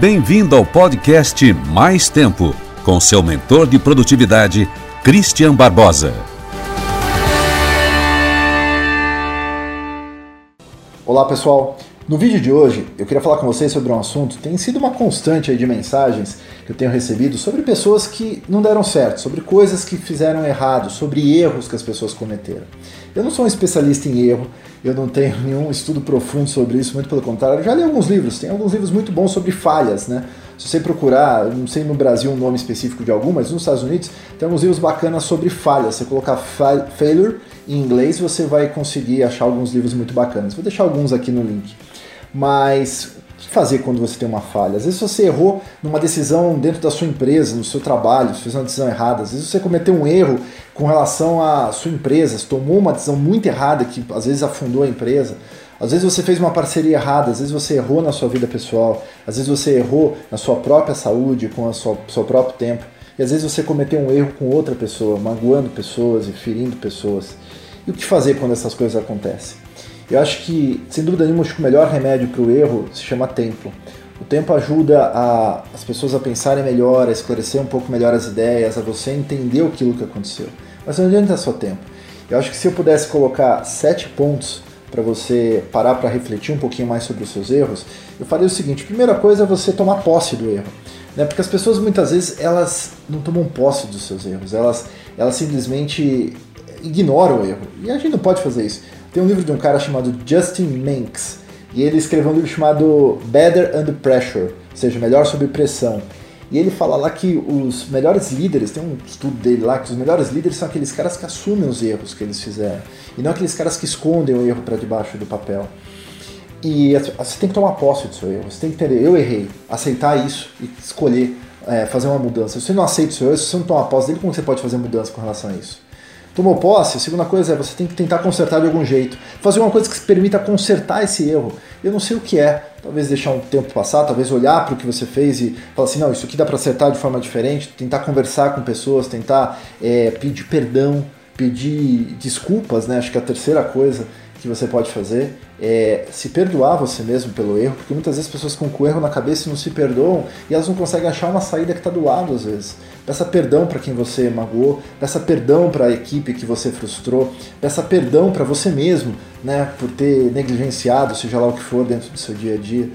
Bem-vindo ao podcast Mais Tempo, com seu mentor de produtividade, Christian Barbosa. Olá pessoal, no vídeo de hoje eu queria falar com vocês sobre um assunto que tem sido uma constante de mensagens que eu tenho recebido sobre pessoas que não deram certo, sobre coisas que fizeram errado, sobre erros que as pessoas cometeram. Eu não sou um especialista em erro, eu não tenho nenhum estudo profundo sobre isso, muito pelo contrário. Eu já li alguns livros, tem alguns livros muito bons sobre falhas, né? Se você procurar, não sei no Brasil um nome específico de algum, mas nos Estados Unidos tem alguns livros bacanas sobre falhas. Você colocar failure em inglês, você vai conseguir achar alguns livros muito bacanas. Vou deixar alguns aqui no link. Mas o que fazer quando você tem uma falha? Às vezes você errou numa decisão dentro da sua empresa, no seu trabalho, fez uma decisão errada. Às vezes você cometeu um erro com relação à sua empresa, você tomou uma decisão muito errada que às vezes afundou a empresa. Às vezes você fez uma parceria errada, às vezes você errou na sua vida pessoal, às vezes você errou na sua própria saúde, com o seu próprio tempo, e às vezes você cometeu um erro com outra pessoa, magoando pessoas e ferindo pessoas. E o que fazer quando essas coisas acontecem? Eu acho que, sem dúvida nenhuma, o melhor remédio para o erro se chama tempo. O tempo ajuda a, as pessoas a pensarem melhor, a esclarecer um pouco melhor as ideias, a você entender aquilo que aconteceu. Mas não adianta só tempo. Eu acho que se eu pudesse colocar sete pontos para você parar para refletir um pouquinho mais sobre os seus erros, eu faria o seguinte: primeira coisa é você tomar posse do erro. Né? Porque as pessoas muitas vezes elas não tomam posse dos seus erros, elas, elas simplesmente ignoram o erro. E a gente não pode fazer isso. Tem um livro de um cara chamado Justin Manx, e ele escreveu um livro chamado Better Under Pressure, ou seja, melhor sob pressão. E ele fala lá que os melhores líderes, tem um estudo dele lá, que os melhores líderes são aqueles caras que assumem os erros que eles fizeram, e não aqueles caras que escondem o erro para debaixo do papel. E você tem que tomar posse do seu erro, você tem que entender, eu errei, aceitar isso e escolher é, fazer uma mudança. Se você não aceita o seu erro, se você não toma posse dele, como você pode fazer mudança com relação a isso? Tomou posse, a segunda coisa é você tem que tentar consertar de algum jeito. Fazer uma coisa que permita consertar esse erro. Eu não sei o que é. Talvez deixar um tempo passar, talvez olhar para o que você fez e falar assim, não, isso aqui dá para acertar de forma diferente. Tentar conversar com pessoas, tentar é, pedir perdão, pedir desculpas, né? Acho que é a terceira coisa que você pode fazer é se perdoar você mesmo pelo erro, porque muitas vezes as pessoas com o erro na cabeça não se perdoam e elas não conseguem achar uma saída que está do lado às vezes. Peça perdão para quem você magoou, peça perdão para a equipe que você frustrou, peça perdão para você mesmo, né, por ter negligenciado, seja lá o que for dentro do seu dia a dia.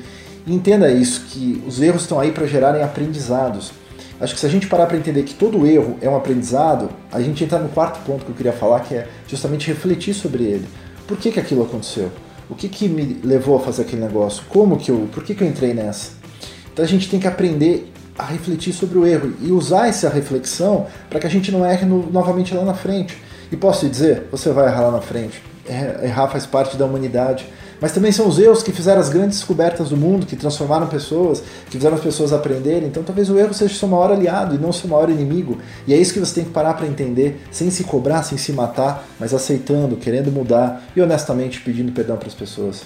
E entenda isso, que os erros estão aí para gerarem aprendizados. Acho que se a gente parar para entender que todo erro é um aprendizado, a gente entra no quarto ponto que eu queria falar, que é justamente refletir sobre ele. Por que, que aquilo aconteceu? O que, que me levou a fazer aquele negócio? Como que eu. Por que, que eu entrei nessa? Então a gente tem que aprender a refletir sobre o erro e usar essa reflexão para que a gente não erre no, novamente lá na frente. E posso te dizer, você vai errar lá na frente. Errar faz parte da humanidade mas também são os erros que fizeram as grandes descobertas do mundo, que transformaram pessoas, que fizeram as pessoas aprenderem. Então talvez o erro seja seu maior aliado e não seu maior inimigo. E é isso que você tem que parar para entender, sem se cobrar, sem se matar, mas aceitando, querendo mudar e honestamente pedindo perdão para as pessoas.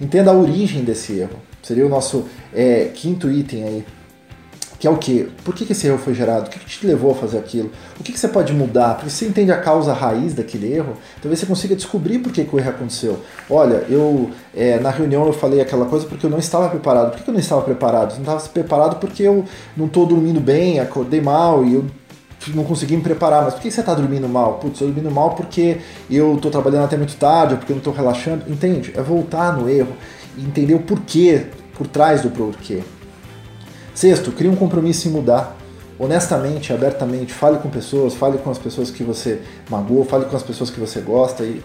Entenda a origem desse erro. Seria o nosso é, quinto item aí que é o que? Por que, esse erro foi gerado? O que, te levou a fazer aquilo? O que, você pode mudar? Porque você entende a causa raiz daquele erro, talvez você consiga descobrir por que, que o erro aconteceu. Olha, eu é, na reunião eu falei aquela coisa porque eu não estava preparado. Por que, que eu não estava preparado? Eu não estava preparado porque eu não estou dormindo bem, acordei mal e eu não consegui me preparar. Mas por que você está dormindo mal? Putz, eu dormindo mal porque eu estou trabalhando até muito tarde, ou porque eu não estou relaxando. Entende? É voltar no erro e entender o porquê por trás do porquê. Sexto, crie um compromisso em mudar. Honestamente, abertamente, fale com pessoas, fale com as pessoas que você magoou, fale com as pessoas que você gosta e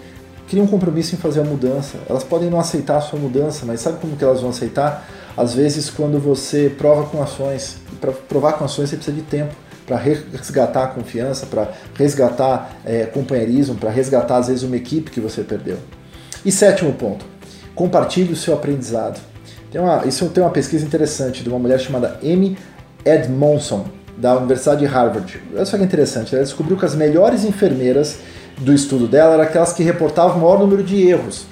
crie um compromisso em fazer a mudança. Elas podem não aceitar a sua mudança, mas sabe como que elas vão aceitar? Às vezes quando você prova com ações. Para provar com ações você precisa de tempo para resgatar a confiança, para resgatar é, companheirismo, para resgatar às vezes uma equipe que você perdeu. E sétimo ponto, compartilhe o seu aprendizado. Tem uma, isso tem uma pesquisa interessante de uma mulher chamada Amy Edmondson, da Universidade de Harvard. Olha só que interessante, ela descobriu que as melhores enfermeiras do estudo dela eram aquelas que reportavam o maior número de erros.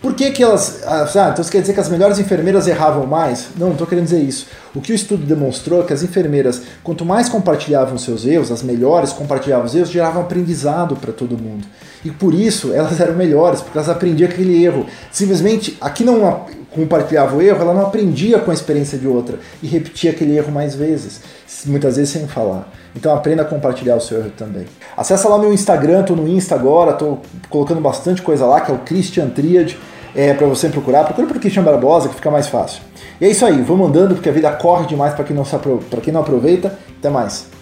Por que, que elas. Ah, então isso quer dizer que as melhores enfermeiras erravam mais? Não, não estou querendo dizer isso. O que o estudo demonstrou é que as enfermeiras, quanto mais compartilhavam seus erros, as melhores compartilhavam os erros, geravam aprendizado para todo mundo. E por isso elas eram melhores, porque elas aprendiam aquele erro. Simplesmente, aqui não compartilhava o erro, ela não aprendia com a experiência de outra e repetia aquele erro mais vezes, muitas vezes sem falar. Então aprenda a compartilhar o seu erro também. Acesse lá meu Instagram, tô no Insta agora, tô colocando bastante coisa lá, que é o Christian Triad, é, para você procurar. Procura por Christian Barbosa, que fica mais fácil. E é isso aí, vamos andando porque a vida corre demais para quem, quem não aproveita. Até mais.